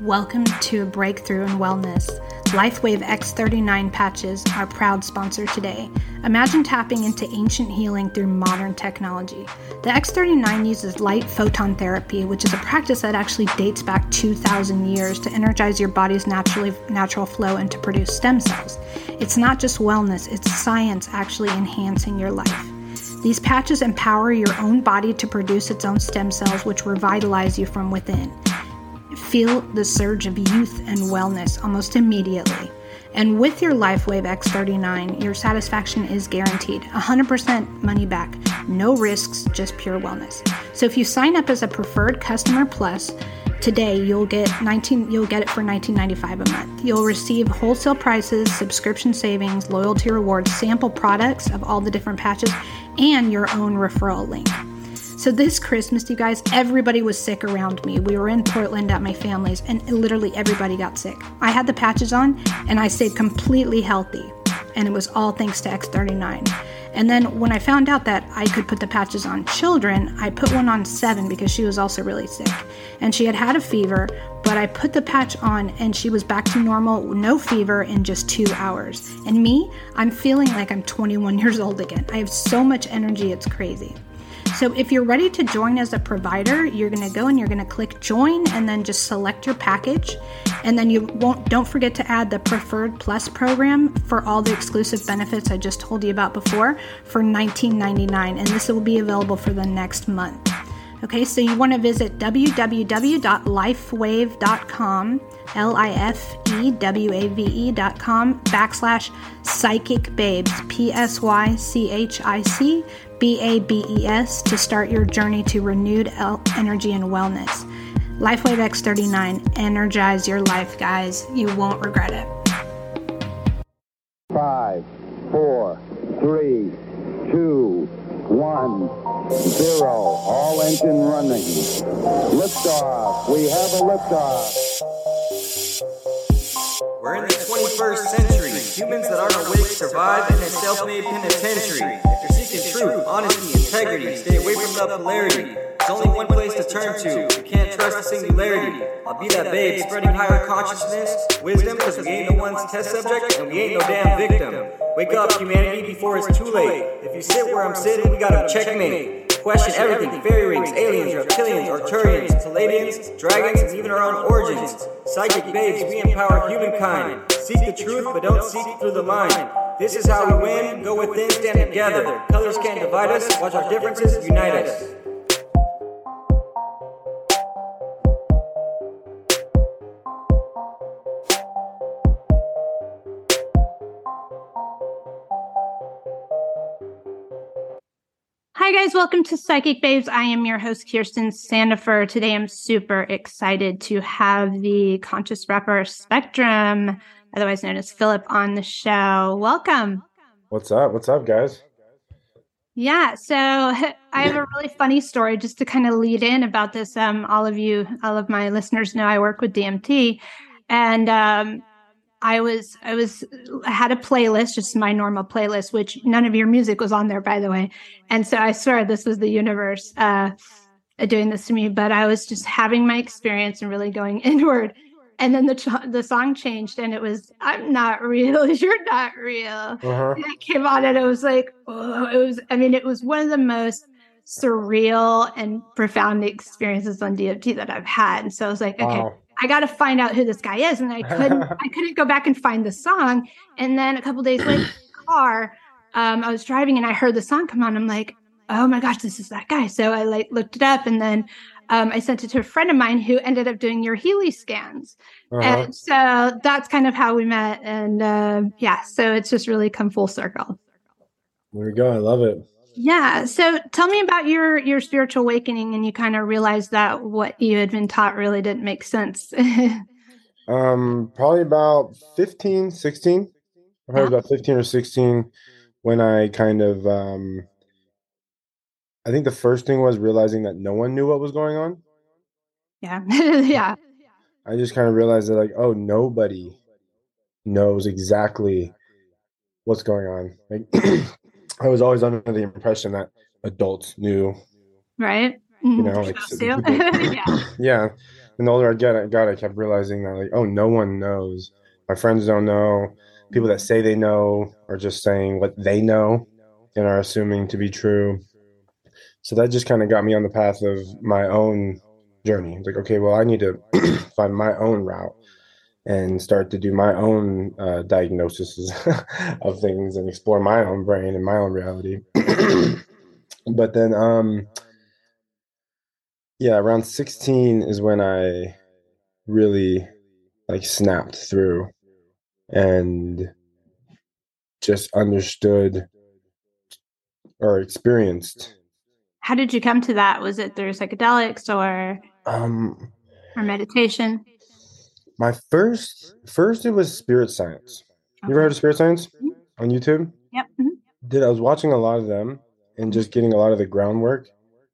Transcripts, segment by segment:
Welcome to a breakthrough in wellness. LifeWave X39 patches are proud sponsor today. Imagine tapping into ancient healing through modern technology. The X39 uses light photon therapy, which is a practice that actually dates back 2,000 years to energize your body's naturally natural flow and to produce stem cells. It's not just wellness, it's science actually enhancing your life. These patches empower your own body to produce its own stem cells, which revitalize you from within. Feel the surge of youth and wellness almost immediately. And with your LifeWave X39, your satisfaction is guaranteed 100% money back, no risks, just pure wellness. So if you sign up as a preferred customer plus, today you'll get 19 you'll get it for 19.95 a month. You'll receive wholesale prices, subscription savings, loyalty rewards, sample products of all the different patches and your own referral link. So this Christmas, you guys, everybody was sick around me. We were in Portland at my family's, and literally everybody got sick. I had the patches on, and I stayed completely healthy, and it was all thanks to X39. And then when I found out that I could put the patches on children, I put one on Seven because she was also really sick, and she had had a fever. But I put the patch on, and she was back to normal, no fever, in just two hours. And me, I'm feeling like I'm 21 years old again. I have so much energy, it's crazy. So if you're ready to join as a provider, you're going to go and you're going to click join and then just select your package. And then you won't don't forget to add the preferred plus program for all the exclusive benefits I just told you about before for $19.99 and this will be available for the next month. Okay, so you want to visit www.lifewave.com, L I F E W A V E.com backslash psychic babes, P S Y C H I C B A B E S, to start your journey to renewed energy and wellness. LifeWave X39, energize your life, guys. You won't regret it. Five, four, three, two, one, zero. All engine running. Liftoff. We have a liftoff. We're in the 21st century. Humans that aren't awake survive in a self-made penitentiary. If you're seeking truth, honesty, integrity, stay away from the polarity. There's only one place to turn to. You can't trust the singularity. I'll be that babe spreading higher consciousness, wisdom, because we ain't no one's test subject and we ain't no damn victim. Wake up, humanity, before it's too late. If you sit where I'm sitting, we got a checkmate. Question everything fairy rings, aliens, reptilians, Arcturians, Pleiadians, dragons, and even our own origins. Psychic babes, we empower humankind. Seek the truth, but don't seek it through the mind. This is how we win. Go within, stand together. Colors can't divide us. Watch our differences unite us. Hi, guys. Welcome to Psychic Babes. I am your host, Kirsten Sandifer. Today, I'm super excited to have the conscious rapper Spectrum, otherwise known as Philip, on the show. Welcome. What's up? What's up, guys? Yeah. So, I have a really funny story just to kind of lead in about this. Um, all of you, all of my listeners know I work with DMT. And um, I was I was I had a playlist, just my normal playlist, which none of your music was on there, by the way. And so I swear this was the universe uh, doing this to me. But I was just having my experience and really going inward. And then the ch- the song changed, and it was "I'm not real, you're not real." Uh-huh. And it came on, and it was like, oh, it was. I mean, it was one of the most surreal and profound experiences on DMT that I've had. And so I was like, okay. Wow. I got to find out who this guy is, and I couldn't. I couldn't go back and find the song. And then a couple days later, car, um, I was driving and I heard the song come on. I'm like, oh my gosh, this is that guy. So I like looked it up, and then um, I sent it to a friend of mine who ended up doing your Healy scans. Uh-huh. And so that's kind of how we met. And uh, yeah, so it's just really come full circle. There we go. I love it. Yeah. So tell me about your your spiritual awakening and you kind of realized that what you had been taught really didn't make sense. Um, probably about 15, 16. Probably Yeah. about 15 or 16 when I kind of um I think the first thing was realizing that no one knew what was going on. yeah. yeah. I just kind of realized that like, oh, nobody knows exactly what's going on. Like I was always under the impression that adults knew Right. you Mhm. know like so people- yeah. yeah And the older I get, I got, I kept realizing that like, oh, no one knows. My friends don't know. People that say they know are just saying what they know and are assuming to be true. So that just kind of got me on the path of my own journey. Like, okay, well, I need to find my own route and start to do my own uh, diagnoses of things and explore my own brain and my own reality. but then, um, yeah, around 16 is when I really like snapped through and just understood or experienced. How did you come to that? Was it through psychedelics or Um, or meditation? My first, first it was spirit science. You ever heard of spirit science Mhm. on YouTube? Yep. mhm. Did I was watching a lot of them and just getting a lot of the groundwork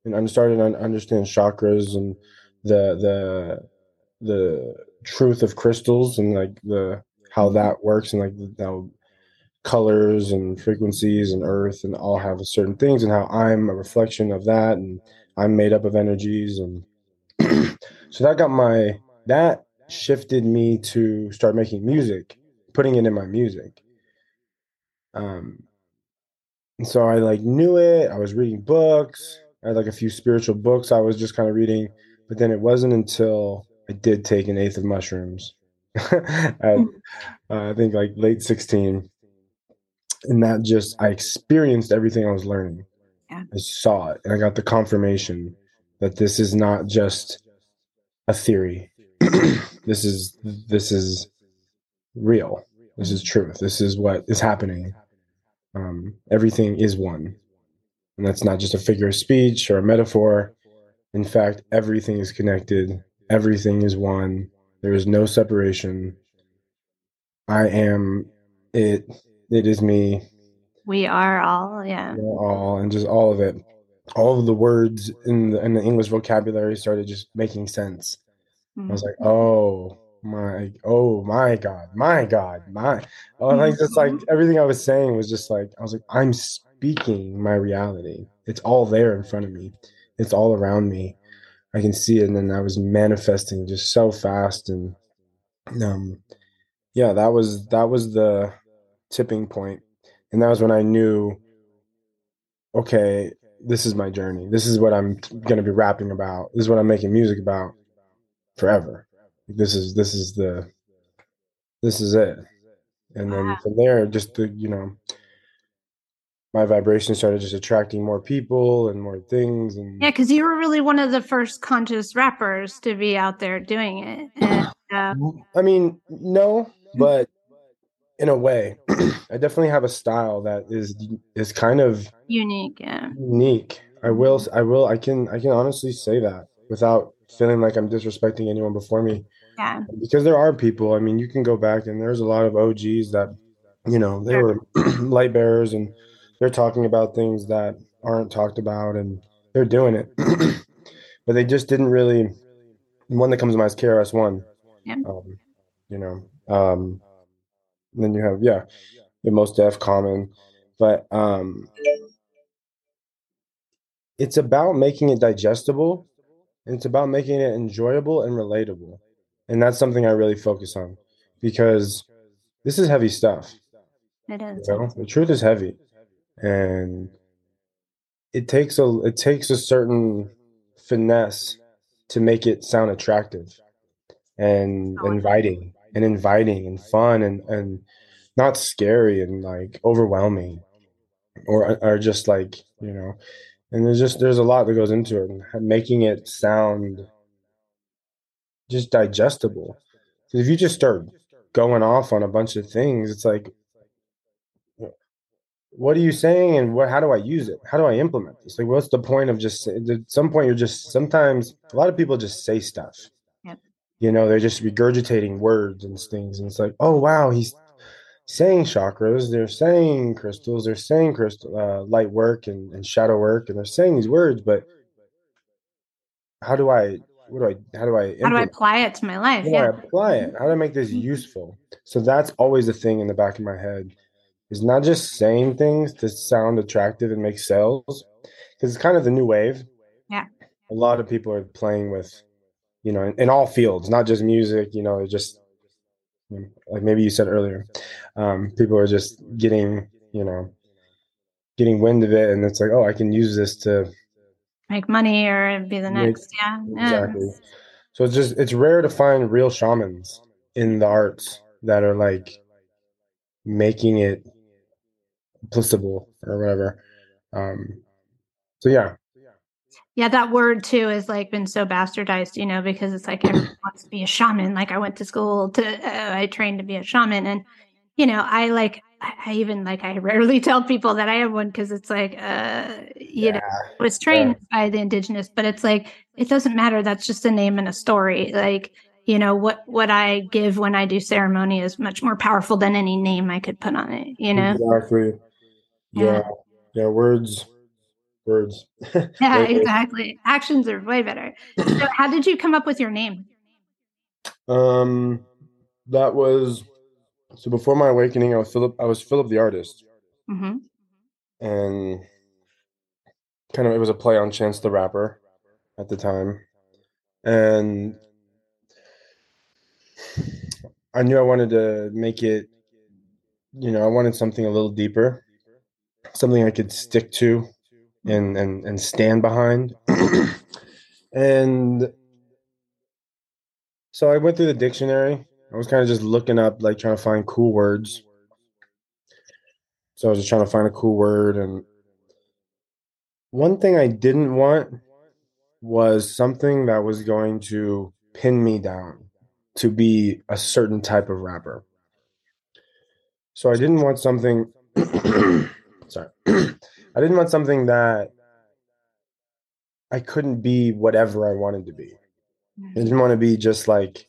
and I started to understand chakras and the the the truth of crystals and like the how that works and like the, how colors and frequencies and earth and all have certain things and how I'm a reflection of that and I'm made up of energies and so that got my that shifted me to start making music, putting it in my music. Um and so I like knew it. I was reading books. I had like a few spiritual books I was just kind of reading, but then it wasn't until I did take an eighth of mushrooms at uh, I think like late 16 and that just I experienced everything I was learning. Yeah. I saw it and I got the confirmation that this is not just a theory. this is this is real. This is truth. This is what is happening. Um, everything is one, and that's not just a figure of speech or a metaphor. In fact, everything is connected. Everything is one. There is no separation. I am it. It is me. We are all, yeah. We're all and just all of it. All of the words in the in the English vocabulary started just making sense. I was Mhm. like, oh my, oh my God, my God, my, oh, like just like everything I was saying was just like, I was like, I'm speaking my reality. It's all there in front of me. It's all around me. I can see it. And then I was manifesting just so fast. And, um, yeah, that was, that was the tipping. And that was when I knew, okay, this is my journey. This is what I'm going to be rapping about. This is what I'm making music about forever. This is this is the this is it. And then from there, just the you know, my vibration started just attracting more people and more things. And Yeah, because you were really one of the first conscious rappers to be out there doing it. And, uh, I mean, no, but in a way, I definitely have a style that is is kind of unique. Yeah. unique. I will I will I can I can honestly say that without feeling like I'm disrespecting anyone before me. Yeah. because there are people i mean you can go back and there's a lot of og's that you know they were light bearers and they're talking about things that aren't talked about and they're doing it but they just didn't really one that comes to mind is KRS-One Yeah. um, you know um, then you have yeah the Mos Def common but um, it's about making it digestible and it's about making it enjoyable and relatable and that's something i really focus on because this is heavy stuff It is. you know? the truth is heavy and it takes a it takes a certain finesse to make it sound attractive and Oh, inviting and inviting and fun and and not scary and like overwhelming or or just like you know and there's just there's a lot that goes into it and making it sound just digestible. 'Cause if you just start going off on a bunch of things it's like what are you saying and what how do i use it? How do i implement this? Like what's the point of just at some point you're just sometimes a lot of people just say stuff. Yep. you know they're just regurgitating words and things and it's like oh wow he's saying chakras they're saying crystals they're saying crystal uh, light work and, and shadow work and they're saying these words but how do i what do i how do i How do I apply it to my life? how do Yeah. I apply it? How do I make this useful? So that's always the thing in the back of my head is not just saying things to sound attractive and make sales because it's kind of the new wave. Yeah. A lot of people are playing with you know, in, in all fields, not just music. You know, just like maybe you said earlier, um, people are just getting, you know, getting wind of it, and it's like, oh, I can use this to make money or be the next. Make, yeah, exactly. So it's just it's rare to find real shamans in the arts that are like making it plausible or whatever. Um, so yeah, yeah, that word too has like been so bastardized, you know, because it's like everyone wants to be a shaman. Like I went to school to, uh, I trained to be a shaman, and you know, I like, I, even like, I rarely tell people that I have one because it's like, uh, you yeah. know, I was trained yeah. by the indigenous, but it's like it doesn't matter. That's just a name and a story. Like you know what what I give when I do ceremony is much more powerful than any name I could put on it. You know exactly. Yeah, yeah, yeah words words. yeah, exactly. Actions are way better. So, how did you come up with your name? Um, that was so before my awakening. I was Philip. I was Philip the artist, mm-hmm. and kind of it was a play on Chance the Rapper at the time, and I knew I wanted to make it. You know, I wanted something a little deeper, something I could stick to and and and stand behind. and so I went through the dictionary. I was kind of just looking up, like trying to find cool words. So I was just trying to find a cool word. And one thing I didn't want was something that was going to pin me down to be a certain type of rapper. So I didn't want something. sorry. I didn't want something that I couldn't be whatever I wanted to be. I mm-hmm. didn't want to be just like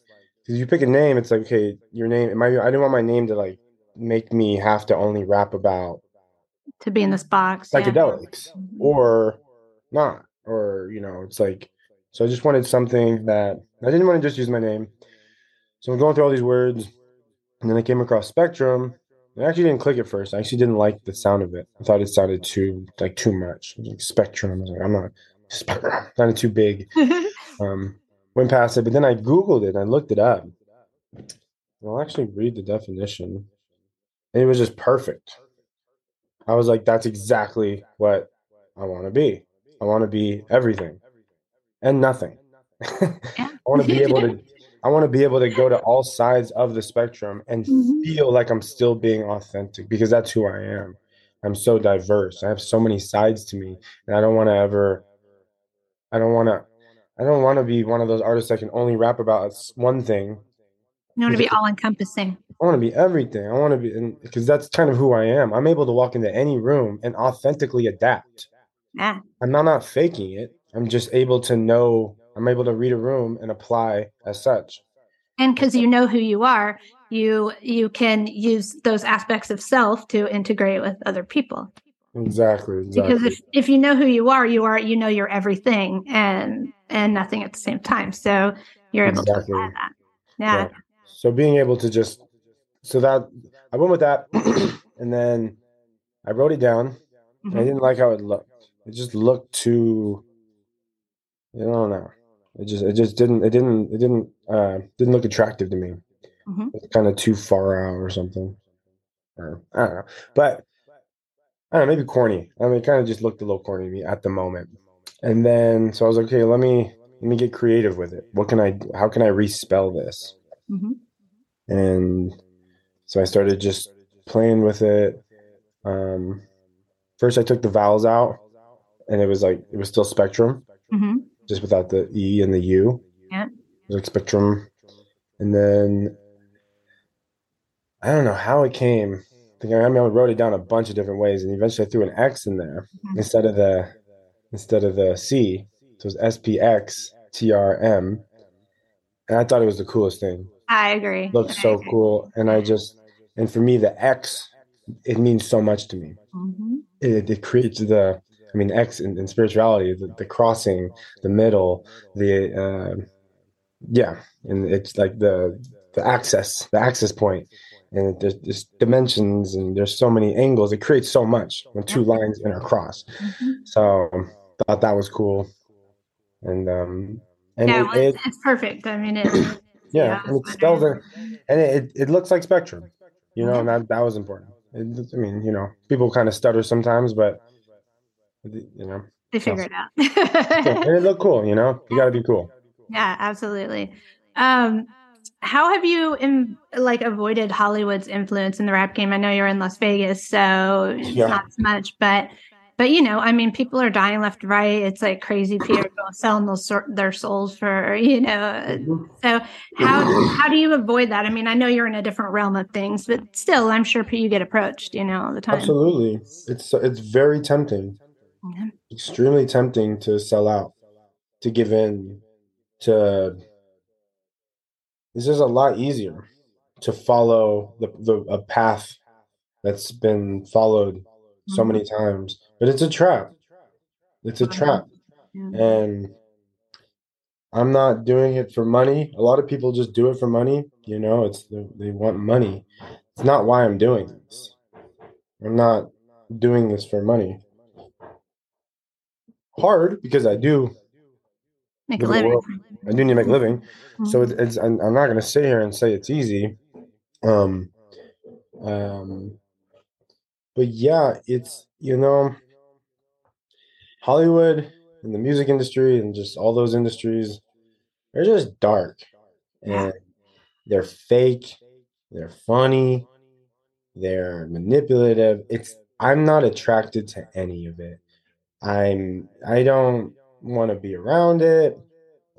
because you pick a name, it's like okay, your name. My I didn't want my name to like make me have to only rap about to be in this box psychedelics yeah. Mm-hmm. or not, or you know, it's like so. I just wanted something that I didn't want to just use my name. So I'm going through all these words, and then I came across Spectrum, I actually didn't click it first. I actually didn't like the sound of it. I thought it sounded too like too much. Like Spectrum. I was like, I'm not Spectrum. Sounded too big. um, went past it, but then I googled it. and I looked it up. I'll actually read the definition. And it was just perfect. I was like, that's exactly what I want to be. I want to be everything and nothing. I want to be able to I want to be able to go to all sides of the spectrum and mm-hmm. feel like I'm still being authentic because that's who I am. I'm so diverse. I have so many sides to me, and I don't want to ever. I don't want to. I don't want to be one of those artists that can only rap about one thing. You want to be all encompassing. I want to be everything. I want to be, because that's kind of who I am. I'm able to walk into any room and authentically adapt. Yeah. I'm not, not faking it. I'm just able to know I'm able to read a room and apply as such. And because you know who you are, you you can use those aspects of self to integrate with other people. Exactly, exactly. Because if, if you know who you are, you are you know you're everything and and nothing at the same time. So you're able exactly. to apply that. Yeah. yeah. So being able to just so that I went with that and then I wrote it down. Mm-hmm. I didn't like how it looked. It just looked too I don't know. It just it just didn't it didn't it didn't uh didn't look attractive to me. Mm-hmm. It's kind of too far out or something. Or, I don't know. But I don't know, maybe corny. I mean it kind of just looked a little corny to me at the moment. And then so I was like, okay, let me let me get creative with it. What can I how can I respell this? Mm-hmm. And so I started just playing with it. Um first I took the vowels out and it was like it was still spectrum. Mm-hmm just without the E and the U. Yeah. It was like Spectrum. And then I don't know how it came. I think I, I wrote it down a bunch of different ways, and eventually I threw an X in there mm-hmm. instead of the instead of the C. So it was S P X T R M, and I thought it was the coolest thing. I agree. It looked so agree. cool, and I just and for me the X, it means so much to me. Mm-hmm. It, it creates the I mean, X in, in spirituality, the, the, crossing, the middle, the uh, yeah, and it's like the the access, the access point, and there's, there's dimensions and there's so many angles. It creates so much when two lines intercross. Mm-hmm. So thought that was cool, and um, And yeah, it, well, it, it's, it's perfect. I mean, it, yeah, yeah, and it spells it, and it, it looks like Spectrum, you know, and that that was important. It, I mean, you know, people kind of stutter sometimes, but you know, they figure it out. yeah, and it looked cool. You know, you got to be cool. Yeah, absolutely. Um, how have you in, like avoided Hollywood's influence in the rap game? I know you're in Las Vegas, so Yeah. not as much, but but you know, I mean, people are dying left, right. It's like crazy people selling those their souls for you know. Mm-hmm. So how how do you avoid that? I mean, I know you're in a different realm of things, but still, I'm sure you get approached, you know, all the time. Absolutely, it's it's very tempting, Yeah. extremely tempting to sell out, to give in, to. This is a lot easier to follow the the a path that's been followed so many mm-hmm. times, but it's a trap. It's a trap. Yeah. and I'm not doing it for money. A lot of people just do it for money. You know, it's they want money. It's not why I'm doing this. I'm not doing this for money. Hard because I do. Make a live in a living. I do need to make a living. So Mhm. it's, it's I'm, I'm not going to sit here and say it's easy. Um, um, but yeah, it's you know, Hollywood and the music industry and just all those industries, they're just dark and they're fake. They're funny. They're manipulative. It's I'm not attracted to any of it. I'm I don't want to be around it.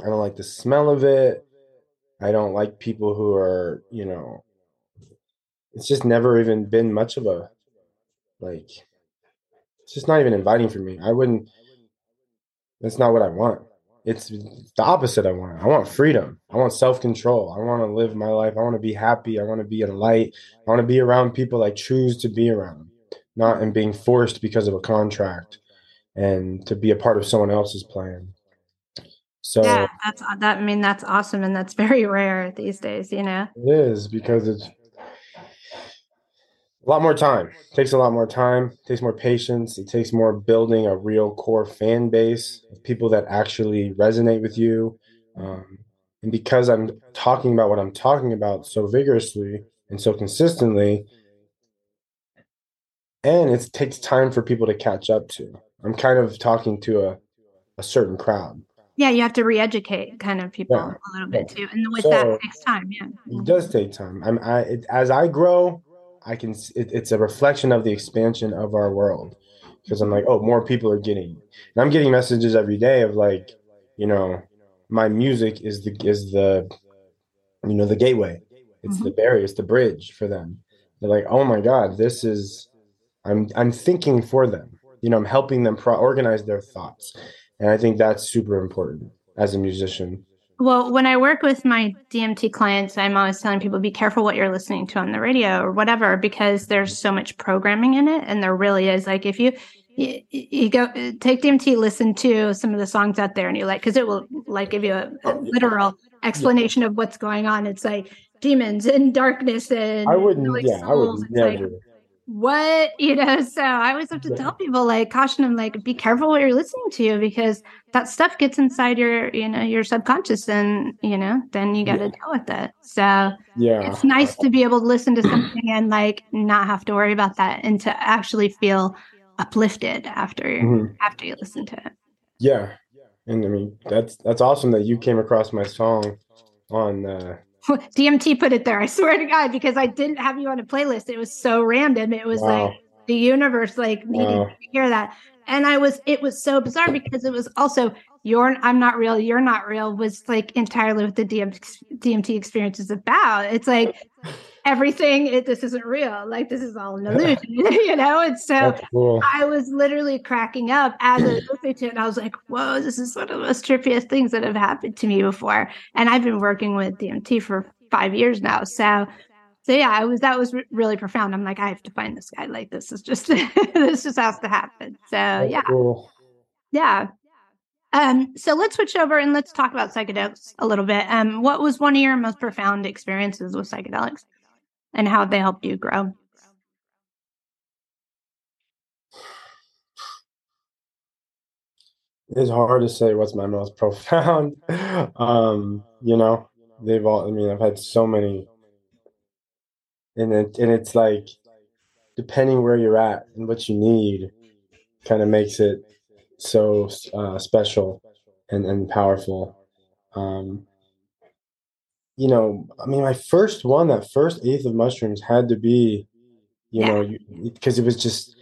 I don't like the smell of it. I don't like people who are, you know, it's just never even been much of a like it's just not even inviting for me. I wouldn't that's not what I want. It's the opposite I want. I want freedom. I want self-control. I want to live my life. I want to be happy. I want to be in light. I want to be around people I choose to be around, not in being forced because of a contract and to be a part of someone else's plan. So yeah, that's that. I mean, that's awesome, and that's very rare these days. You know. It is because it's a lot more time. It takes a lot more time. It takes more patience. It takes more building a real core fan base of people that actually resonate with you. Um, and because I'm talking about what I'm talking about so vigorously and so consistently, and it takes time for people to catch up to. I'm kind of talking to a, a certain crowd. Yeah, you have to re-educate kind of people Yeah, a little bit too, and with So- that takes time. Yeah. It does take time. I'm I it, as I grow, I can. It, it's a reflection of the expansion of our world because I'm like, oh, more people are getting, and I'm getting messages every day of like, you know, my music is the is the, you know, the gateway. It's the mm-hmm. barrier. It's the bridge for them. They're like, oh my god, this is. I'm I'm thinking for them. You know, I'm helping them pro- organize their thoughts, and I think that's super important as a musician. Well, when I work with my DMT clients, I'm always telling people be careful what you're listening to on the radio or whatever because there's so much programming in it, and there really is. Like if you you, you go take DMT, listen to some of the songs out there, and you like because it will like give you a, a oh, literal explanation of what's going on. It's like demons and darkness and I wouldn't. like yeah, I souls. would It's like, never. What you know so i always have to Yeah. tell people like caution them like be careful what you're listening to because that stuff gets inside your you know your subconscious and you know then you got to Yeah. deal with it so Yeah. it's nice to be able to listen to something and like not have to worry about that and to actually feel uplifted after Mhm. after you listen to it Yeah, and I mean that's that's awesome that you came across my song on. Uh, dmt put it there i swear to god because i didn't have you on a playlist. It was so random. It was wow, like the universe like needed Wow. to hear that. And i was it was so bizarre because it was also you're i'm not real you're not real was like entirely what the DM, dmt experience is about. It's like everything it, this isn't real like this is all an illusion you know and so cool. I was literally cracking up as I was listening to it. And I was like, whoa, this is one of the most trippiest things that have happened to me before. And I've been working with DMT for five years now. So, so yeah, I was, that was re- really profound. I'm like, I have to find this guy. Like, this is just, this just has to happen. So That's yeah, cool. yeah. Um, so let's switch over and let's talk about psychedelics a little bit. Um, what was one of your most profound experiences with psychedelics and how they helped you grow? It's hard to say what's my most profound. um, you know, they've all. I mean, I've had so many, and it and it's like depending where you're at and what you need, kind of makes it so uh, special and and powerful. Um, you know, I mean, my first one, that first eighth of mushrooms had to be, you Yeah. know, because it was just,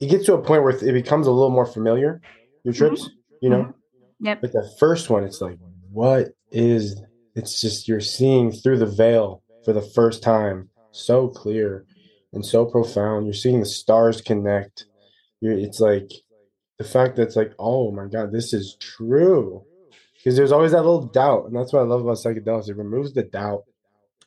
it gets to a point where it becomes a little more familiar, your mm-hmm. trips, you know? Mm-hmm. Yep. But the first one, it's like, what is, it's just, you're seeing through the veil for the first time, so clear and so profound. You're seeing the stars connect. You're, it's like, the fact that it's like, oh my God, this is true because there's always that little doubt, and that's what I love about psychedelics. It removes the doubt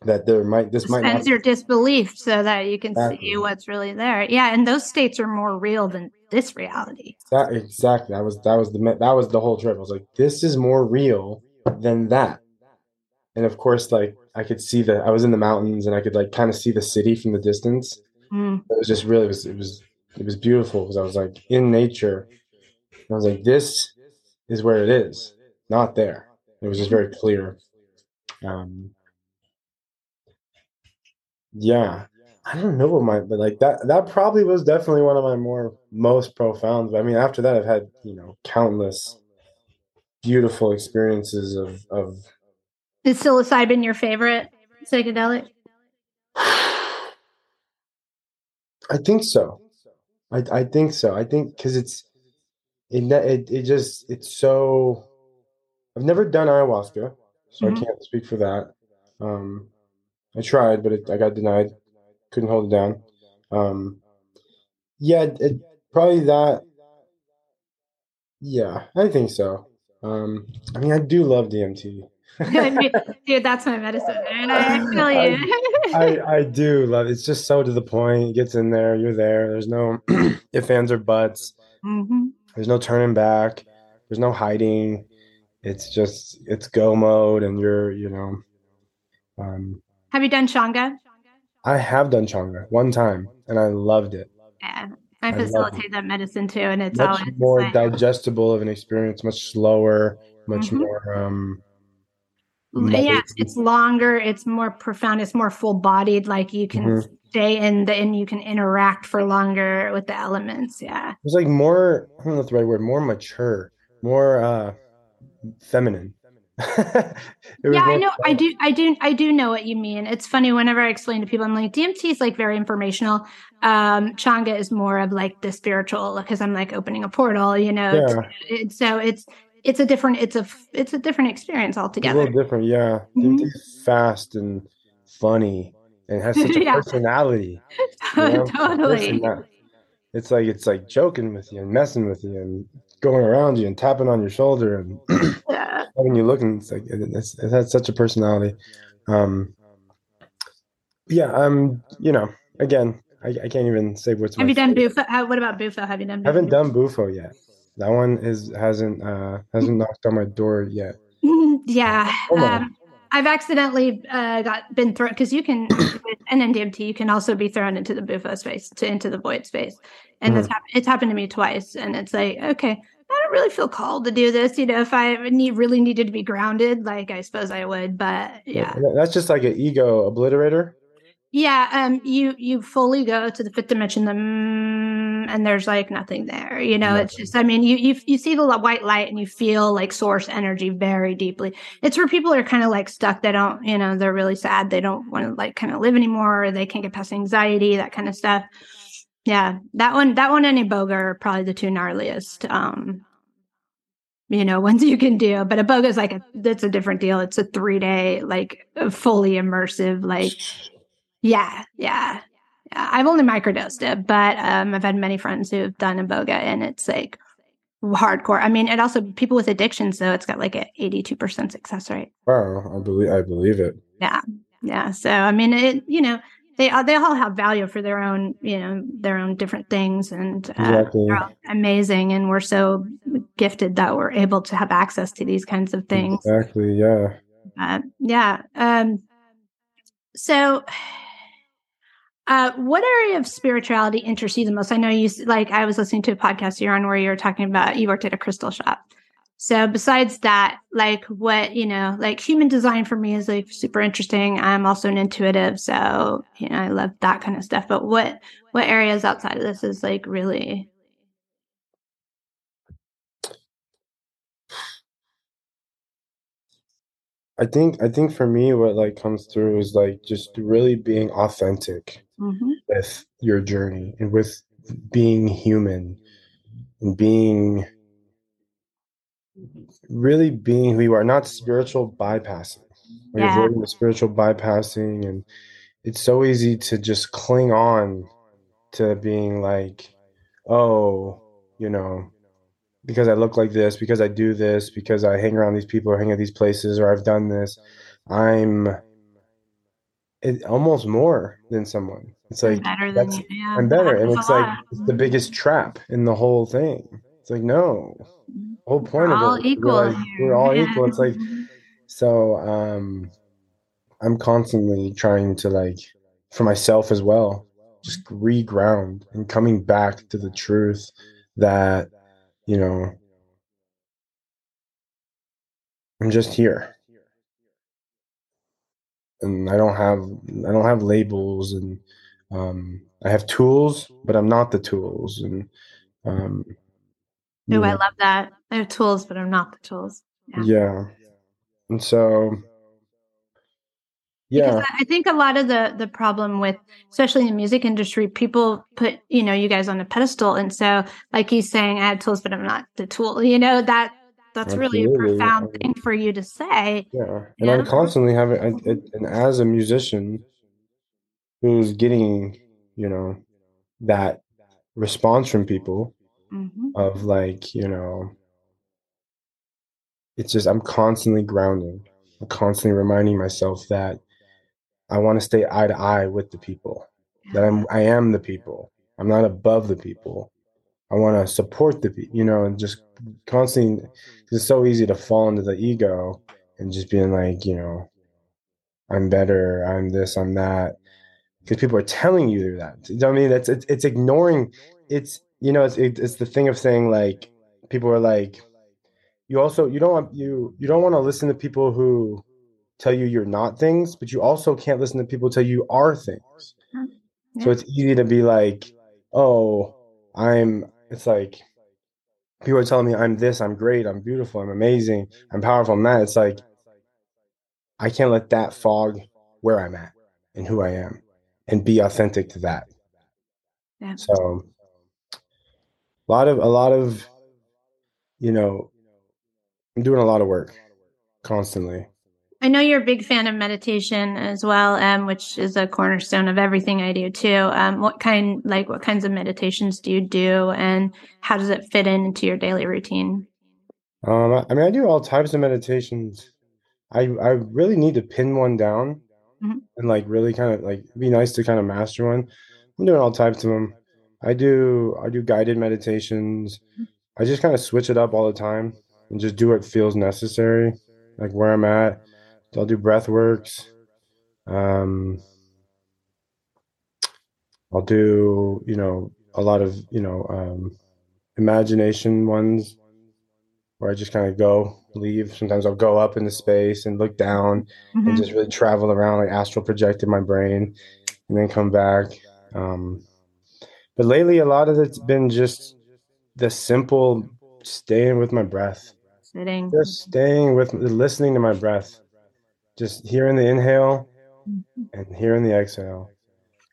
that there might this might not. Your disbelief so that you can Exactly. see what's really there. Yeah, and those states are more real than this reality. That exactly. That was that was the that was the whole trip. I was like, this is more real than that. And of course, like I could see the I was in the mountains and I could like kind of see the city from the distance. Mm. It was just really it was it was it was beautiful because I was like in nature. I was like, this is where it is, not there. It was just very clear. Um, yeah, I don't know what my, but like that, that probably was definitely one of my more most profound. I mean, after that, I've had you know countless beautiful experiences of of. Is psilocybin your favorite psychedelic? I think so. I I think so. I think because it's it, it it just it's so. I've never done ayahuasca, so Mhm. I can't speak for that. Um, I tried, but it, I got denied. Couldn't hold it down. Um, yeah, it, probably that. Yeah, I think so. Um, I mean, I do love DMT. Dude, that's my medicine. And I feel you. I, I do love it. it's just so to the point. It gets in there, you're there. There's no if ands or buts. Mhm. There's no turning back. There's no hiding. It's just it's go mode and you're, you know. Um Have you done Changa? I have done Changa one time and I loved it. Yeah. I it. facilitate that medicine too, and it's much always more like- digestible of an experience, much slower, much Mhm. more um yeah, it's longer, it's more profound, it's more full bodied. Like you can Mhm. stay in the and you can interact for longer with the elements. Yeah. it's like more I don't know the right word, more mature, more uh feminine. It yeah, I know. I do. I do. I do know what you mean. It's funny whenever I explain to people, I'm like, DMT is like very informational. Um, Changa is more of like the spiritual because I'm like opening a portal, you know. Yeah. to- it's so it's it's a different it's a it's a different experience It's a altogether. little different, yeah. Mhm. DMT is fast and funny and has such a Yeah. personality. you know? Totally. It's like it's like joking with you and messing with you and going around you and tapping on your shoulder and Yeah. having you looking. It's like it, it's, it has such a personality. Um, yeah, um, you know, again, I, I can't even say what's. Have you done favorite. Bufo? How, what about Bufo? Have you done? I haven't done Bufo yet. That one is hasn't uh hasn't knocked on my door yet. yeah. Hold. Um, I've accidentally uh, got been thrown because you can with NDMT you can also be thrown into the bufo space to into the void space, and it's hap- it's happened to me twice, and it's like okay, I don't really feel called to do this. You know, if I need really needed to be grounded, like I suppose I would, but yeah, That's just like an ego obliterator. yeah. Um, you you fully go to the fifth dimension, the mm, and there's like nothing there. You know, it's just. I mean, you you you see the white light and you feel like source energy very deeply. It's where people are kind of like stuck. They don't, you know, they're really sad. They don't want to like kind of live anymore. Or they can't get past anxiety, that kind of stuff. Yeah, that one, that one, and Iboga are probably the two gnarliest. Um, you know, ones you can do. But Iboga is like a that's a different deal. It's a three day, like fully immersive, like yeah, yeah, yeah. I've only microdosed it, but um, I've had many friends who have done Iboga, and it's like hardcore. I mean, it also people with addictions, so it's got like an eighty-two percent success rate. Wow, I believe I believe it. Yeah. Yeah. So I mean, it you know they uh, they all have value for their own you know their own different things, and uh, Exactly. they're all amazing. And we're so gifted that we're able to have access to these kinds of things. Exactly. Yeah. Uh, yeah. Um, so Uh, what area of spirituality interests you the most? I know you like I was listening to a podcast you're on where you were talking about you worked at a crystal shop. So besides that, like what, you know, like human design for me is like super interesting. I'm also an intuitive, so you know, I love that kind of stuff. But what what areas outside of this is like really I think I think for me what like comes through is like just really being authentic mm-hmm. with your journey and with being human and being really being who you are, not spiritual bypassing. Like Yeah. avoiding the spiritual bypassing and it's so easy to just cling on to being like, oh, you know, because I look like this, because I do this, because I hang around these people or hang at these places or I've done this, I'm it, almost more than someone. It's like better that's- you. Yeah, I'm better, and it's like it's the biggest trap in the whole thing. It's like no, the whole point We're of all it. equal we're all Yeah. equal. It's like so. Um, I'm constantly trying to like for myself as well, just reground and coming back to the truth that you know I'm just here. And I don't have I don't have labels and um, I have tools, but I'm not the tools. And um, you Ooh, I love that. I have tools, but I'm not the tools. Yeah. yeah. And so yeah, I- I think a lot of the the problem with, especially in the music industry, people put you know you guys on a pedestal, and so like he's saying, I have tools, but I'm not the tool. You know that that's really a Absolutely. profound Um, thing for you to say. yeah. And Yeah. I'm constantly having I, it, and as a musician who's getting, you know, that response from people hmm of like, you know, it's just I'm constantly grounding. I'm constantly reminding myself that I want to stay eye to eye with the people. That I'm I am the people. I'm not above the people. I want to support the people, you know, and just constantly. It's so easy to fall into the ego and just being like, you know, I'm better. I'm this. I'm that. Because people are telling you that. You know what I mean? That's it's, it's ignoring. It's you know, it's it, it's the thing of saying like people are like, you also you don't want you you don't want to listen to people who tell you you're not things, but you also can't listen to people tell you are things. Mm-hmm. So it's easy to be like, oh, I'm. It's like people are telling me I'm this, I'm great, I'm beautiful, I'm amazing, I'm powerful, I'm that. It's like I can't let that fog where I'm at and who I am, and be authentic to that. Yeah. So a lot of a lot of you know, I'm doing a lot of work constantly. I know you're a big fan of meditation as well, um, which is a cornerstone of everything I do too. Um, what kind, like, what kinds of meditations do you do, and how does it fit in into your daily routine? Um, I mean, I do all types of meditations. I I really need to pin one down Mhm. and like really kind of like be nice to kind of master one. I'm doing all types of them. I do I do guided meditations. I just kind of switch it up all the time and just do what feels necessary, like where I'm at. I'll do breath works. Um, I'll do you know a lot of you know um, imagination ones where I just kind of go, leave. Sometimes I'll go up into space and look down and Mhm. just really travel around, like astral project in my brain, and then come back. Um, but lately, a lot of it's been just the simple staying with my breath, Sitting. just staying with, listening to my breath, just hearing the inhale and hearing the exhale.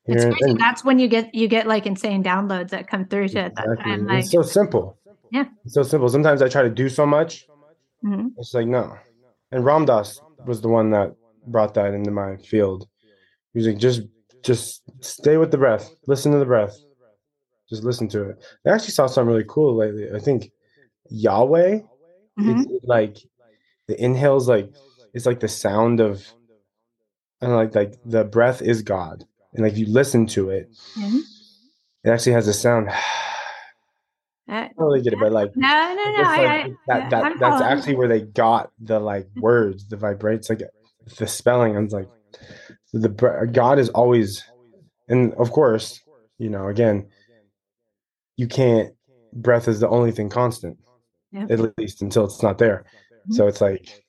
It's Hearing, crazy. and- That's when you get you get like insane downloads that come through to at that Exactly. time. Like, It's so simple. Yeah. It's so simple. Sometimes I try to do so much. Mhm. It's like no. And Ram Dass was the one that brought that into my field. He was like, just just stay with the breath. Listen to the breath. Just listen to it. I actually saw something really cool lately. I think Yahweh, Mhm. it's like the inhales like it's like the sound of and like like the breath is God. And like if you listen to it, Mhm. it actually has a sound. I don't really get it, but like no, no, no. it's I, I, that, that that's actually where they got the like words, the vibrates, like the spelling. I was like, the God is always and of course, you know, again, you can't. Breath is the only thing constant, Yeah. at least until it's not there. Mhm. So it's like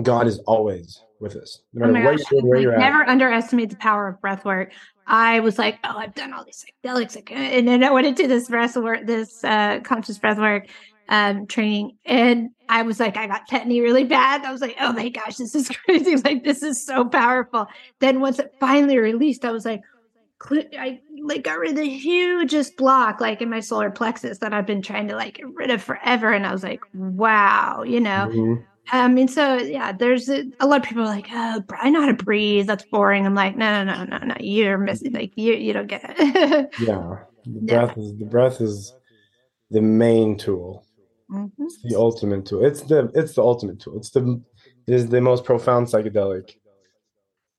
God is always with us, no Oh matter my what gosh, you're doing, where like, you're at. never underestimate the power of breath work. I was like, oh, I've done all these psychedelics, like, and then I went into this breath work, this uh, conscious breath work um, training, and I was like, I got tetany really bad. I was like, oh my gosh, this is crazy! Like this is so powerful. Then once it finally released, I was like, I like got rid of the hugest block, like in my solar plexus that I've been trying to like get rid of forever, and I was like, wow, you know. Mhm. I mean, so yeah, there's a, a lot of people are like, oh, I know how to breathe. That's boring. I'm like, no, no, no, no, no. You're missing. Like, you, you don't get it. Yeah, the Yeah. breath is the breath is the main tool. Mhm. It's the ultimate tool. It's the it's the ultimate tool. It's the it is the most profound psychedelic.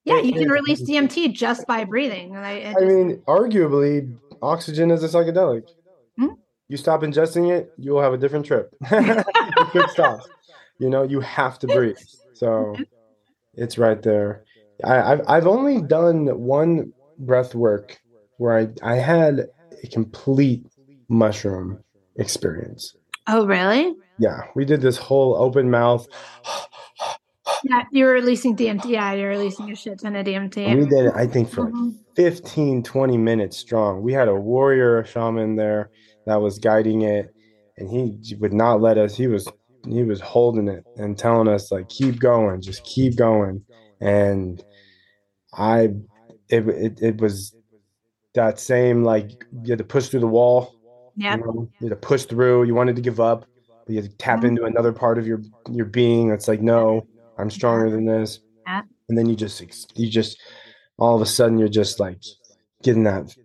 Yeah, you can release DMT just by breathing. Like, it I mean, arguably, oxygen is a psychedelic. Hmm? You stop ingesting it, you will have a different trip. you could stop. You know, you have to breathe. So it's right there. I, I've I've only done one breath work where I I had a complete mushroom experience. oh, really? Yeah, we did this whole open mouth. Yeah, you're releasing DMT. Yeah, you're releasing a shit ton of DMT. We did it, I think, for like Mhm. 15, 20 minutes strong. We had a warrior shaman there that was guiding it, and he would not let us. He was he was holding it and telling us like, keep going, just keep going. And I, it it, it was that same like you had to push through the wall. Yeah, You, know? you had to push through. You wanted to give up, you had to tap Mhm. into another part of your your being. That's like, no, I'm stronger than this. Yeah. And then you just you just all of a sudden you're just like getting that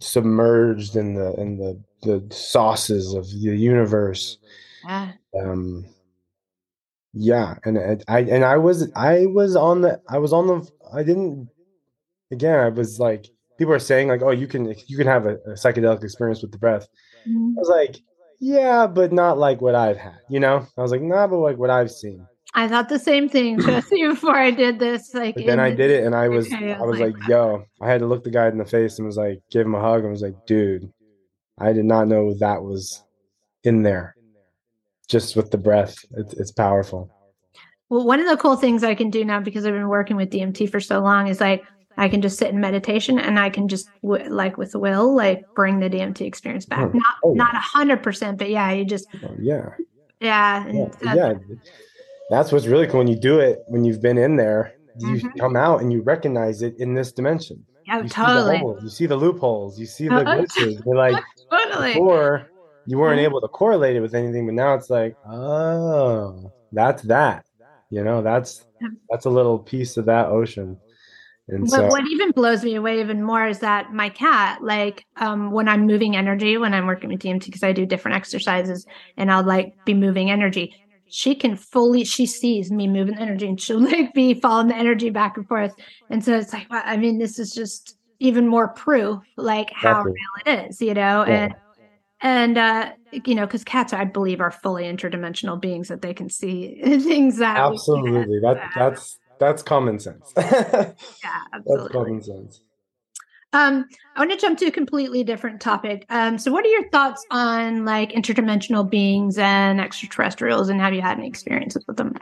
submerged in the in the the sauces of the universe. Yeah. Um, yeah, and I and I was I was on the I was on the I didn't again I was like people are saying like oh you can you can have a, a psychedelic experience with the breath. Mhm. I was like yeah, but not like what I've had. You know, I was like nah, but like what I've seen. I thought the same thing just before I did this. Like, But then I did it, and I was Okay, I was like, yo, I had to look the guy in the face and was like, give him a hug, and was like, dude, I did not know that was in there. Just with the breath, it's, it's powerful. Well, one of the cool things I can do now because I've been working with DMT for so long is like I can just sit in meditation and I can just w- like with will like bring the DMT experience back. Hmm. Not Oh, not a hundred percent, but yeah, you just Oh, yeah, yeah, yeah, yeah. That's what's really cool when you do it. When you've been in there, you Mhm. come out and you recognize it in this dimension. yeah, You see totally, holes, you see the loopholes, you see the glitches. You're like, totally. before you weren't Mhm. able to correlate it with anything, but now it's like, oh, that's that. You know, that's that's a little piece of that ocean. And What, so, what even blows me away even more is that my cat, like, um, when I'm moving energy, when I'm working with DMT, because I do different exercises and I'll like be moving energy, she can fully, she sees me moving the energy and she'll like be following the energy back and forth. And so it's like, wow, I mean, this is just even more proof, like, how real it is, you know? Yeah. And, and, uh, you know, because cats, I believe, are fully interdimensional beings that they can see things that absolutely, that that's that's common sense. that's Yeah, absolutely. common sense. Um, I want to jump to a completely different topic. Um, so what are your thoughts on like interdimensional beings and extraterrestrials and have you had any experiences with them?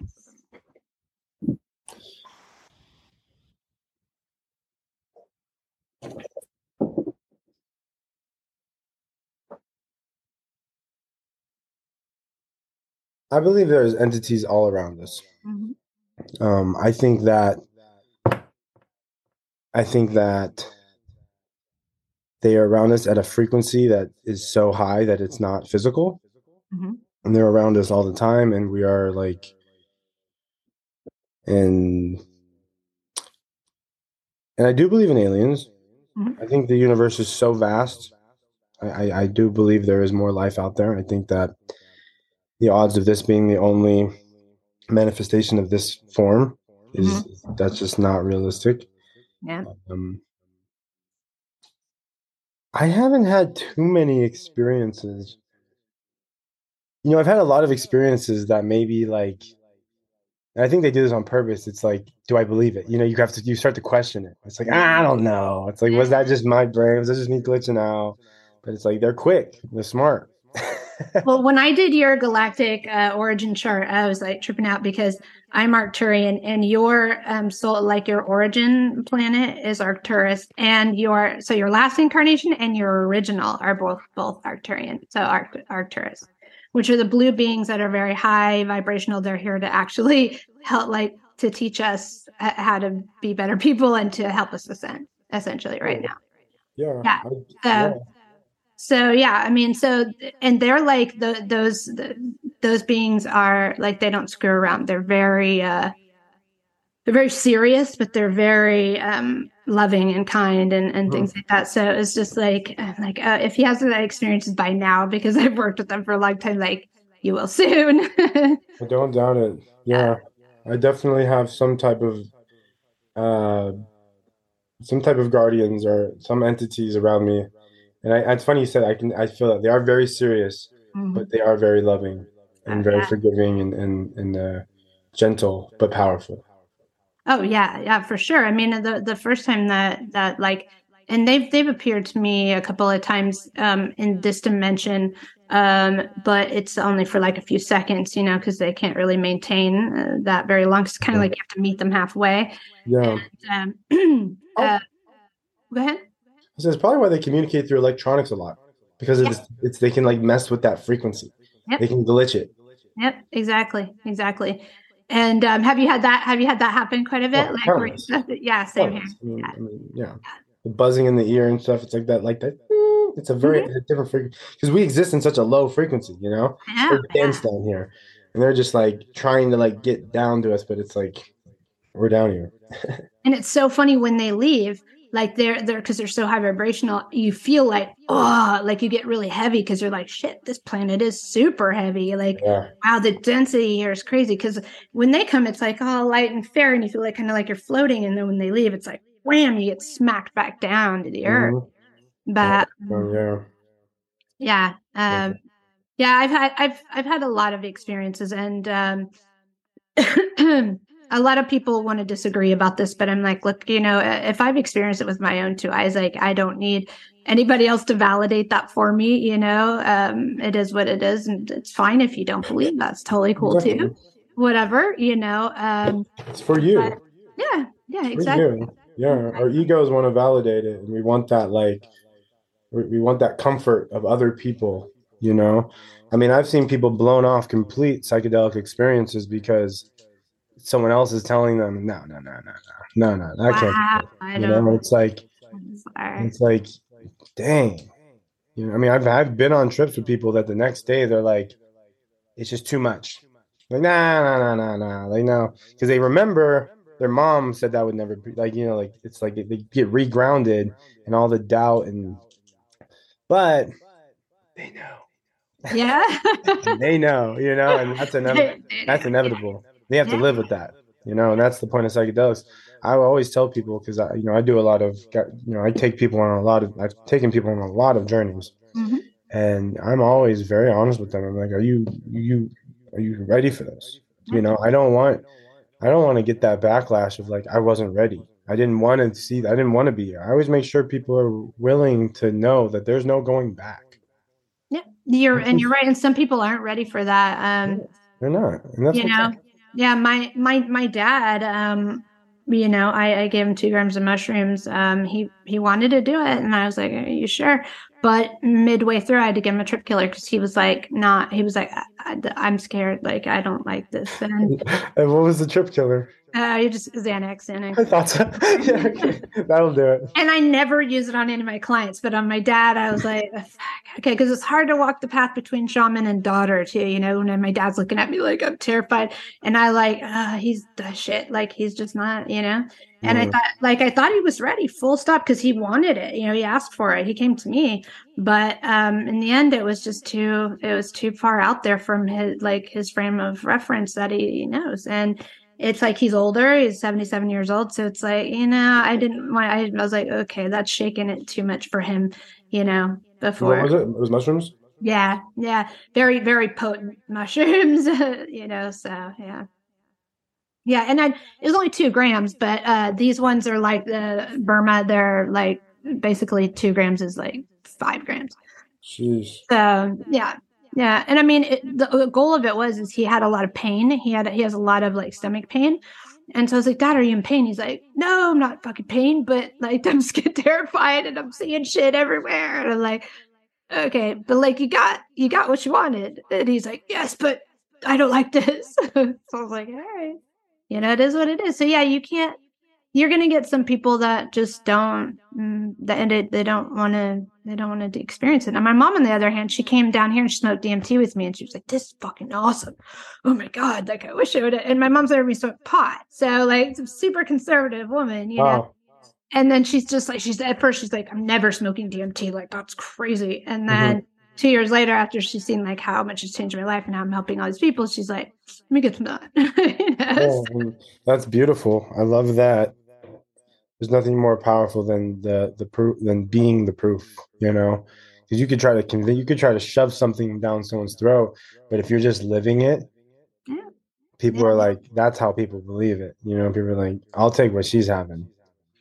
I believe there's entities all around us. Um, I think that I think that they are around us at a frequency that is so high that it's not physical. Mhm. And they're around us all the time and we are like and and I do believe in aliens. Mhm. I think the universe is so vast. I, I, I do believe there is more life out there. I think that the odds of this being the only manifestation of this form is that's just not realistic. Yeah. Um, I haven't had too many experiences. You know, I've had a lot of experiences that maybe like And I think they do this on purpose. It's like, do I believe it? You know, you have to you start to question it. It's like, I don't know. It's like, was that just my brain? Was that just me glitching out? But it's like they're quick, they're smart. well, when I did your galactic uh, origin chart, I was like tripping out because I'm Arcturian, and your um soul, like your origin planet, is Arcturus, and your so your last incarnation and your original are both both Arcturian. So Arct- Arcturus which are the blue beings that are very high vibrational. They're here to actually help, like, to teach us how to be better people and to help us ascend, essentially, right now. Yeah. Yeah. So, yeah. so yeah, I mean, so and they're like the those the, those beings are like they don't screw around. They're very uh they're very serious, but they're very um loving and kind and, and things like that. So it's just like like uh, if he hasn't had experiences by now, because I've worked with them for a long time, like you will soon. I don't doubt it. Yeah, I definitely have some type of uh some type of guardians or some entities around me. And I, it's funny you said I can I feel that they are very serious, mm-hmm. but they are very loving and very forgiving and and, and uh, gentle but powerful. Oh yeah, yeah, for sure. I mean, the the first time that that like, and they've they've appeared to me a couple of times um, in this dimension, um, but it's only for like a few seconds, you know, because they can't really maintain uh, that very long. It's kind of yeah. like you have to meet them halfway. Yeah. And, um, oh. uh, go ahead. So it's probably why they communicate through electronics a lot because it's, it's they can like mess with that frequency. Yep. They can glitch it. Yep, exactly, exactly. And um, have you had that? Have you had that happen quite a bit? Oh, like, yeah, same here. I mean, yeah. I mean, yeah. The buzzing in the ear and stuff. It's like that, like that. It's a very mm-hmm. different frequency because we exist in such a low frequency, you know. Yeah, We're dense yeah. down here, and they're just like trying to like get down to us, but it's like we're down here. and it's so funny when they leave like they're they're because they're so high vibrational you feel like oh like you get really heavy because you're like shit this planet is super heavy. Like yeah. wow the density here is crazy because when they come it's like all light and fair and you feel like kind of like you're floating and then when they leave it's like wham you get smacked back down to the earth. Mm-hmm. but oh, yeah yeah. um yeah i've had i've i've had a lot of experiences and um a lot of people want to disagree about this, but I'm like, look, you know, if I've experienced it with my own two eyes, like I don't need anybody else to validate that for me. You know, um, it is what it is, and it's fine if you don't believe. That's totally cool too. Whatever, you know. Um, it's for you. yeah, yeah, exactly. Yeah, our egos want to validate it, and we want that like we want that comfort of other people. You know, I mean, I've seen people blown off complete psychedelic experiences because someone else is telling them, no, no, no, no, no, no, no, that wow, can't. I you know, it's like, it's like, dang. You know, I mean, I've I've been on trips with people that the next day they're like, it's just too much. Like, nah, nah, nah, nah, nah. Like, no, because they remember their mom said that would never be like, you know, like it's like they get regrounded and all the doubt and, but they know. Yeah, they know, you know, and that's inevitable. that's inevitable they have to live with that you know and that's the point of psychedelics. I always tell people because i you know i do a lot of you know i take people on a lot of i've taken people on a lot of journeys. Mm-hmm. and i'm always very honest with them. I'm like are you you are you ready for this? You know i don't want i don't want to get that backlash of like i wasn't ready. I didn't want to see i didn't want to be here i always make sure people are willing to know that there's no going back. Yeah you're and you're right and some people aren't ready for that um they're not and that's you know yeah, my my my dad, um, you know, I, I gave him two grams of mushrooms. Um, he he wanted to do it, and I was like, "Are you sure?" But midway through, I had to give him a trip killer because he was like, "Not." He was like, I, am scared. Like, I don't like this." And, and what was the trip killer? Uh, you just Xanax, Xanax. I thought so. yeah, okay. that'll do it. And I never use it on any of my clients, but on my dad, I was like, okay, because it's hard to walk the path between shaman and daughter too. You know, And my dad's looking at me like I'm terrified, and I like, uh, he's the shit. Like he's just not, you know. And mm. I thought, like, I thought he was ready, full stop, because he wanted it. You know, he asked for it. He came to me, but um, in the end, it was just too, it was too far out there from his, like, his frame of reference that he, knows. And it's like he's older he's 77 years old so it's like you know i didn't want I, I was like okay that's shaking it too much for him you know before what was it it was mushrooms yeah yeah very very potent mushrooms you know so yeah Yeah, and I, it was only two grams, but uh, these ones are like the Burma. They're like basically two grams is like five grams. Jeez. So yeah, yeah, and I mean it, the, the goal of it was is he had a lot of pain. He had he has a lot of like stomach pain, and so I was like, Dad, are you in pain? He's like, No, I'm not fucking pain, but like I'm just getting terrified and I'm seeing shit everywhere. And I'm like, okay, but like you got you got what you wanted. And he's like, Yes, but I don't like this. so I was like, all right. You know, it is what it is. So yeah, you can't you're gonna get some people that just don't mm, that and they don't want to they don't want to experience it. And my mom, on the other hand, she came down here and she smoked DMT with me, and she was like, "This is fucking awesome! Oh my god! Like I wish I would." And my mom's never smoked pot, so like super conservative woman, you know. Wow. And then she's just like she's at first she's like, "I'm never smoking DMT. Like that's crazy." And then two years later, after she's seen like how much it's changed my life and how I'm helping all these people, she's like, "Let me get some of that." You know? Oh, that's beautiful. I love that. There's nothing more powerful than the the proof than being the proof. You know, because you could try to convince, you could try to shove something down someone's throat, but if you're just living it, Yeah. people Yeah. are like, that's how people believe it. You know, people are like, I'll take what she's having.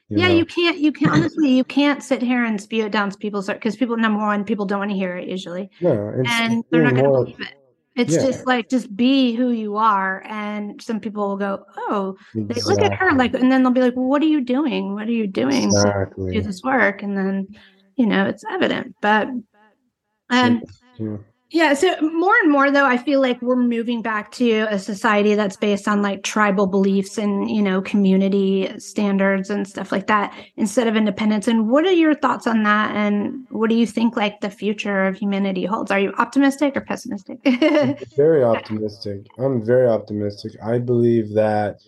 Yeah, know? you can't. You can honestly, you can't sit here and spew it down to people's because people number one, people don't want to hear it usually, No, and they're not going to believe it. It's Yeah. just like just be who you are, and some people will go, "Oh, they look at her like," and then they'll be like, well, "What are you doing? What are you doing to exactly. do this work?" And then, you know, it's evident. But, um, Yeah. Yeah, so more and more though, I feel like we're moving back to a society that's based on like tribal beliefs and you know community standards and stuff like that instead of independence. And what are your thoughts on that? And what do you think like the future of humanity holds? Are you optimistic or pessimistic? very optimistic. I'm very optimistic. I believe that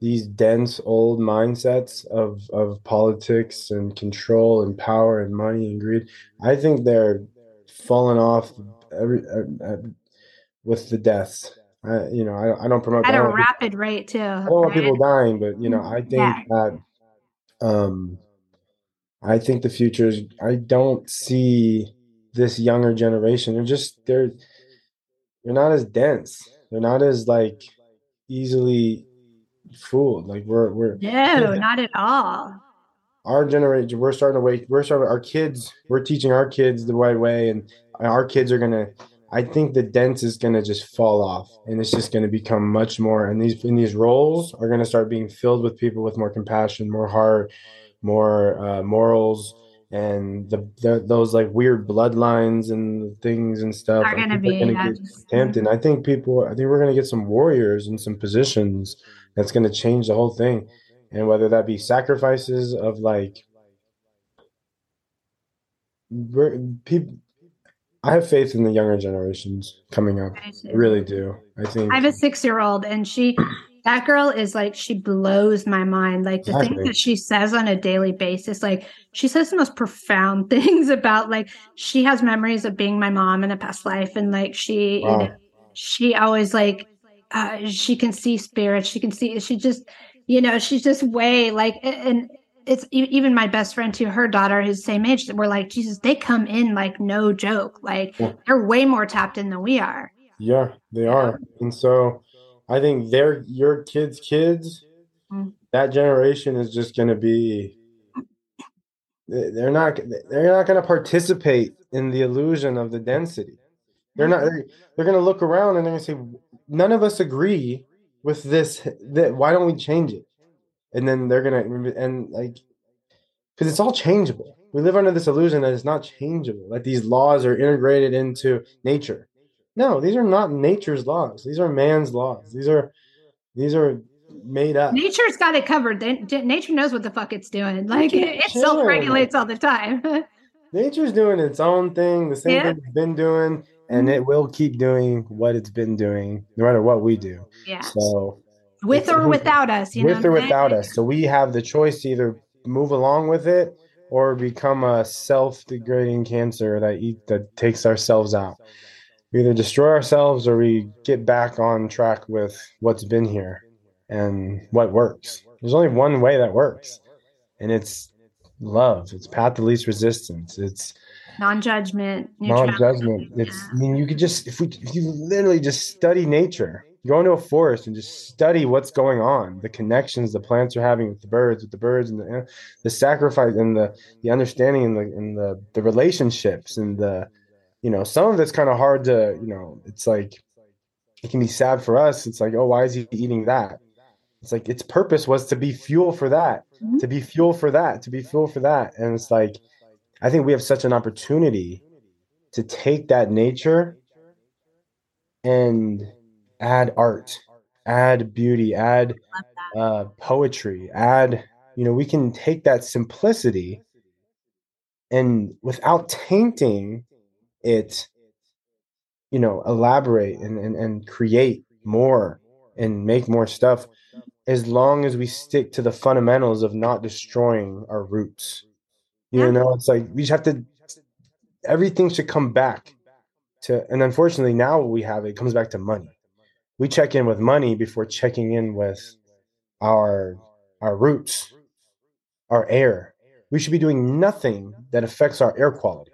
these dense old mindsets of of politics and control and power and money and greed, I think they're falling off every uh, uh, with the deaths. I, you know, I, I don't promote. At a don't people- rapid rate too. I don't want right? people dying, but you know, I think Yeah. that um I think the future is I don't see this younger generation. They're just they're they're not as dense. They're not as like easily fooled. Like we're we're No, not at all. Our generation we're starting to wait we're starting our kids we're teaching our kids the right way and our kids are gonna i think the dense is gonna just fall off and it's just gonna become much more and these and these roles are gonna start being filled with people with more compassion more heart more uh, morals and the, the those like weird bloodlines and things and stuff Are gonna be gonna yeah, stamped. I think people, I think we're to get some warriors in some positions that's to change the whole thing. And whether that be sacrifices of like, people, I have faith in the younger generations coming up. I I really do. I think I have a six year old and she that girl is like she blows my mind. Like the things that she says on a daily basis, like she says the most profound things about like she has memories of being my mom in a past life and like she you know she always like uh she can see spirits, she can see she just you know, she's just way like and it's even my best friend to her daughter who's the same age, that we're like, Jesus, they come in like no joke. Like Yeah. they're way more tapped in than we are. Yeah, they are. And so I think they're your kids' kids, Mm. that generation is just going to be they- they're not they're not going to participate in the illusion of the density. They're not they're, they're going to look around and they're going to say none of us agree with this that why don't we change it? And then they're to and like cuz it's all changeable. We live under this illusion that it's not changeable, that these laws are integrated into nature. No, these are not nature's laws. These are man's laws. These are these are made up. Nature's got it covered. They, nature knows what the fuck it's doing. Like it, it self-regulates all the time. Nature's doing its own thing, the same Yeah. thing it's been doing, and it mm-hmm. will keep doing what it's been doing, no matter what we do. yeah, So with or without us, you know. with or what without us. So we have the choice to either move along with it or become a self-degrading cancer that eat that takes ourselves out. We either destroy ourselves or we get back on track with what's been here and what works. There's only one way that works, and it's love. It's path of least resistance. It's Non-judgment, non-judgment. It's I mean you could just if we if you literally just study nature go into a forest and just study what's going on, the connections the plants are having with the birds, with the birds, and the the sacrifice and the the understanding and the and the the relationships and the you know some of it's kind of hard to you know it's like it can be sad for us. It's like oh why is he eating that? It's like its purpose was to be fuel for that, Mhm. to be fuel for that, to be fuel for that, and it's like I think we have such an opportunity to take that nature and add art, add beauty, add uh, poetry, add, you know, we can take that simplicity and without tainting it, you know, elaborate and, and, and create more and make more stuff as long as we stick to the fundamentals of not destroying our roots. You Yeah. know, it's like we just have to, everything should come back to, and unfortunately now what we have, it comes back to money. We check in with money before checking in with our our roots, our air. We should be doing nothing that affects our air quality.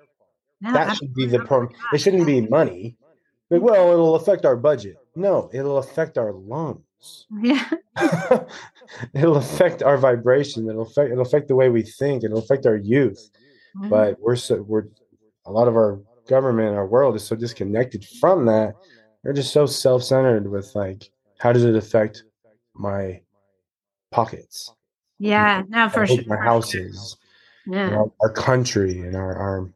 No, that should be the problem. It shouldn't be money. Like, well, it'll affect our budget. No, it'll affect our lungs. Yeah. it'll affect our vibration. It'll affect it'll affect the way we think. It'll affect our youth. Mhm. But we're so we're a lot of our government, our world is so disconnected from that. They're just so self-centered with like, how does it affect my pockets? yeah. No, for I sure. my houses, Yeah. our, our country, and our our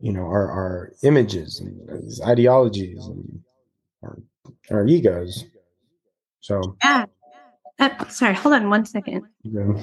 you know our our images and ideologies and our our egos. So Yeah. Uh, sorry, hold on one second. know,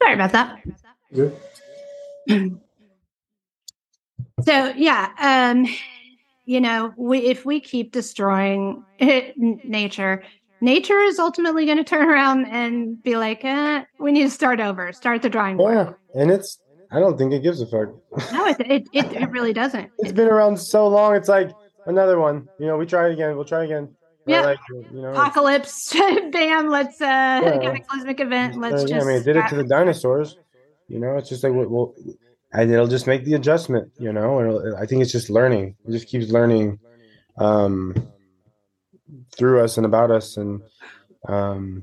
Sorry about that. So yeah, um, you know, we if we keep destroying n- nature, nature is ultimately going to turn around and be like, eh, "We need to start over, start the drawing board." yeah, and it's I don't think it gives a fuck. No, it, it it it really doesn't. it's been around so long. It's like another one. You know, we try it again. We'll try again. Yeah. Like, you know, apocalypse, bam! Let's uh, Yeah. cataclysmic event. uh, Let's yeah, just. I mean, it did it to the dinosaurs. You know, it's just like we'll and it'll just make the adjustment. You know, and I think it's just learning. It just keeps learning um, through us and about us, and um,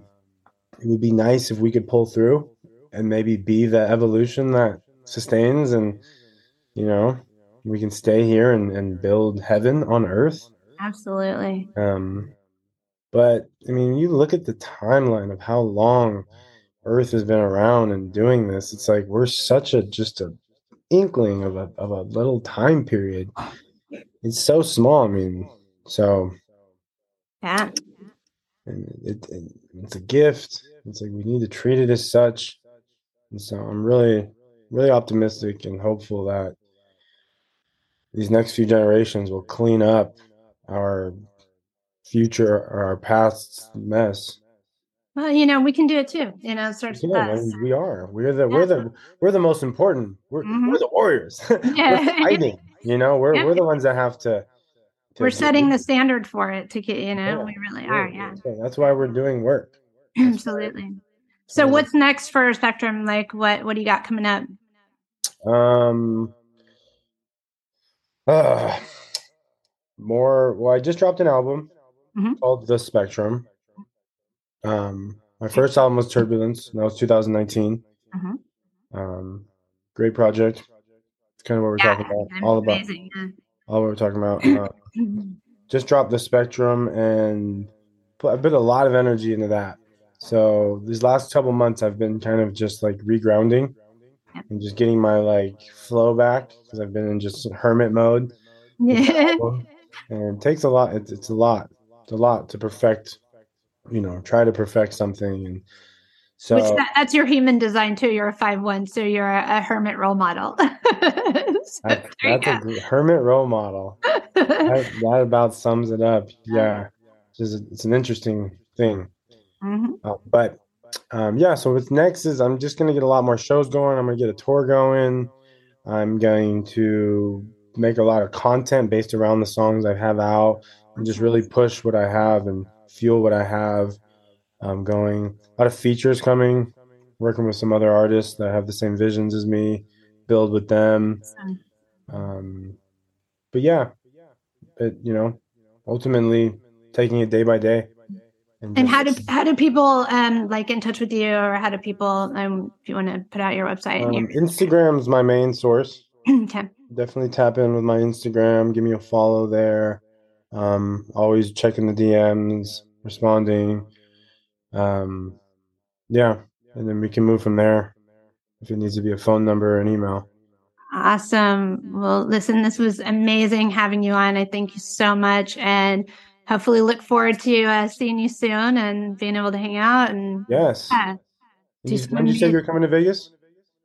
it would be nice if we could pull through and maybe be the evolution that sustains, and you know, we can stay here and, and build heaven on earth. Absolutely. Um, but I mean, you look at the timeline of how long Earth has been around and doing this. It's like we're such a just a inkling of a of a little time period. Oh. It's so small. I mean, so Yeah. and it, it it's a gift. It's like we need to treat it as such. And so I'm really really optimistic and hopeful that these next few generations will clean up our future or our past mess. Well, you know, we can do it too. You know, starts with Yeah, us. we are. We're the we're the we're the most important. We're Mhm. we're the warriors. Yeah. we're fighting. You know, we're Yeah. we're the ones that have to. to We're setting the standard for it to get. You know, Yeah. we really are. Yeah. That's why- That's why we're doing work. Absolutely. So, what's next for SPXTRM? Like, what what do you got coming up? Um. Uh, more. Well, I just dropped an album Mhm. called The Spectrum. Um, my first album was Turbulence. That was 2019. Mhm. Um, great project. It's kind of what we're talking about. All about amazing. yeah. all what we're talking about. Uh, just dropped the spectrum and put I put a lot of energy into that. So these last couple months I've been kind of just like regrounding Yep. and just getting my like flow back because I've been in just hermit mode yeah. and it takes a lot. It's, it's a lot. It's a lot to perfect. You know, try to perfect something, and so Which that, that's your human design too. You're a five one, so you're a, a hermit role model. So that, that's a hermit role model. That, that about sums it up. Yeah, it's, just, it's an interesting thing. Mhm. Uh, but um, yeah, so what's next is I'm just gonna get a lot more shows going. I'm gonna get a tour going. I'm going to make a lot of content based around the songs I have out and just really push what I have and fuel what I have um, going. A lot of features coming, working with some other artists that have the same visions as me, build with them. Um, but yeah, but you know, ultimately taking it day by day. And how do how do people um like get in touch with you, or how do people um if you want to put out your website? um, and your, Instagram's my main source. okay. definitely tap in with my Instagram. Give me a follow there. Um, always checking the DMs, responding. Um, yeah, and then we can move from there. If it needs to be a phone number or an email. Awesome. Well, listen, this was amazing having you on. I thank you so much, and hopefully look forward to uh, seeing you soon and being able to hang out. And Yes. yeah. You- When you say you're coming to Vegas?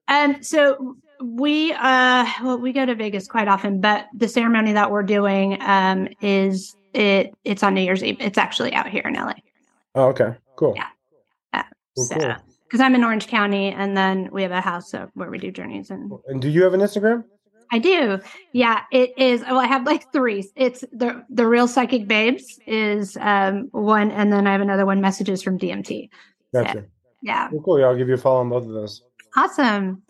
Um, so we uh well we go to Vegas quite often, but the ceremony that we're doing um is it it's on New Year's Eve. It's actually out here in LA. Oh, okay. Cool. Yeah. Yeah. Cool, so cool. because I'm in Orange County and then we have a house where we do journeys and And do you have an Instagram? I do. Yeah, it is. Well, I have like three. It's the the real psychic babes is um one, and then I have another one. Messages from DMT. So, Gotcha. yeah, Cool, cool. Yeah, I'll give you a follow on both of those. awesome.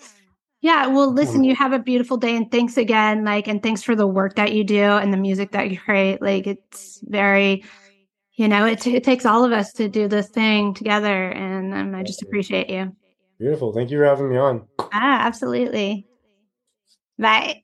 Yeah. Well, listen. You have a beautiful day, and thanks again. Like, and thanks for the work that you do and the music that you create. Like, it's very, you know, it it takes all of us to do this thing together, and um, I just appreciate you. Beautiful. Thank you for having me on. Ah, absolutely. Bye.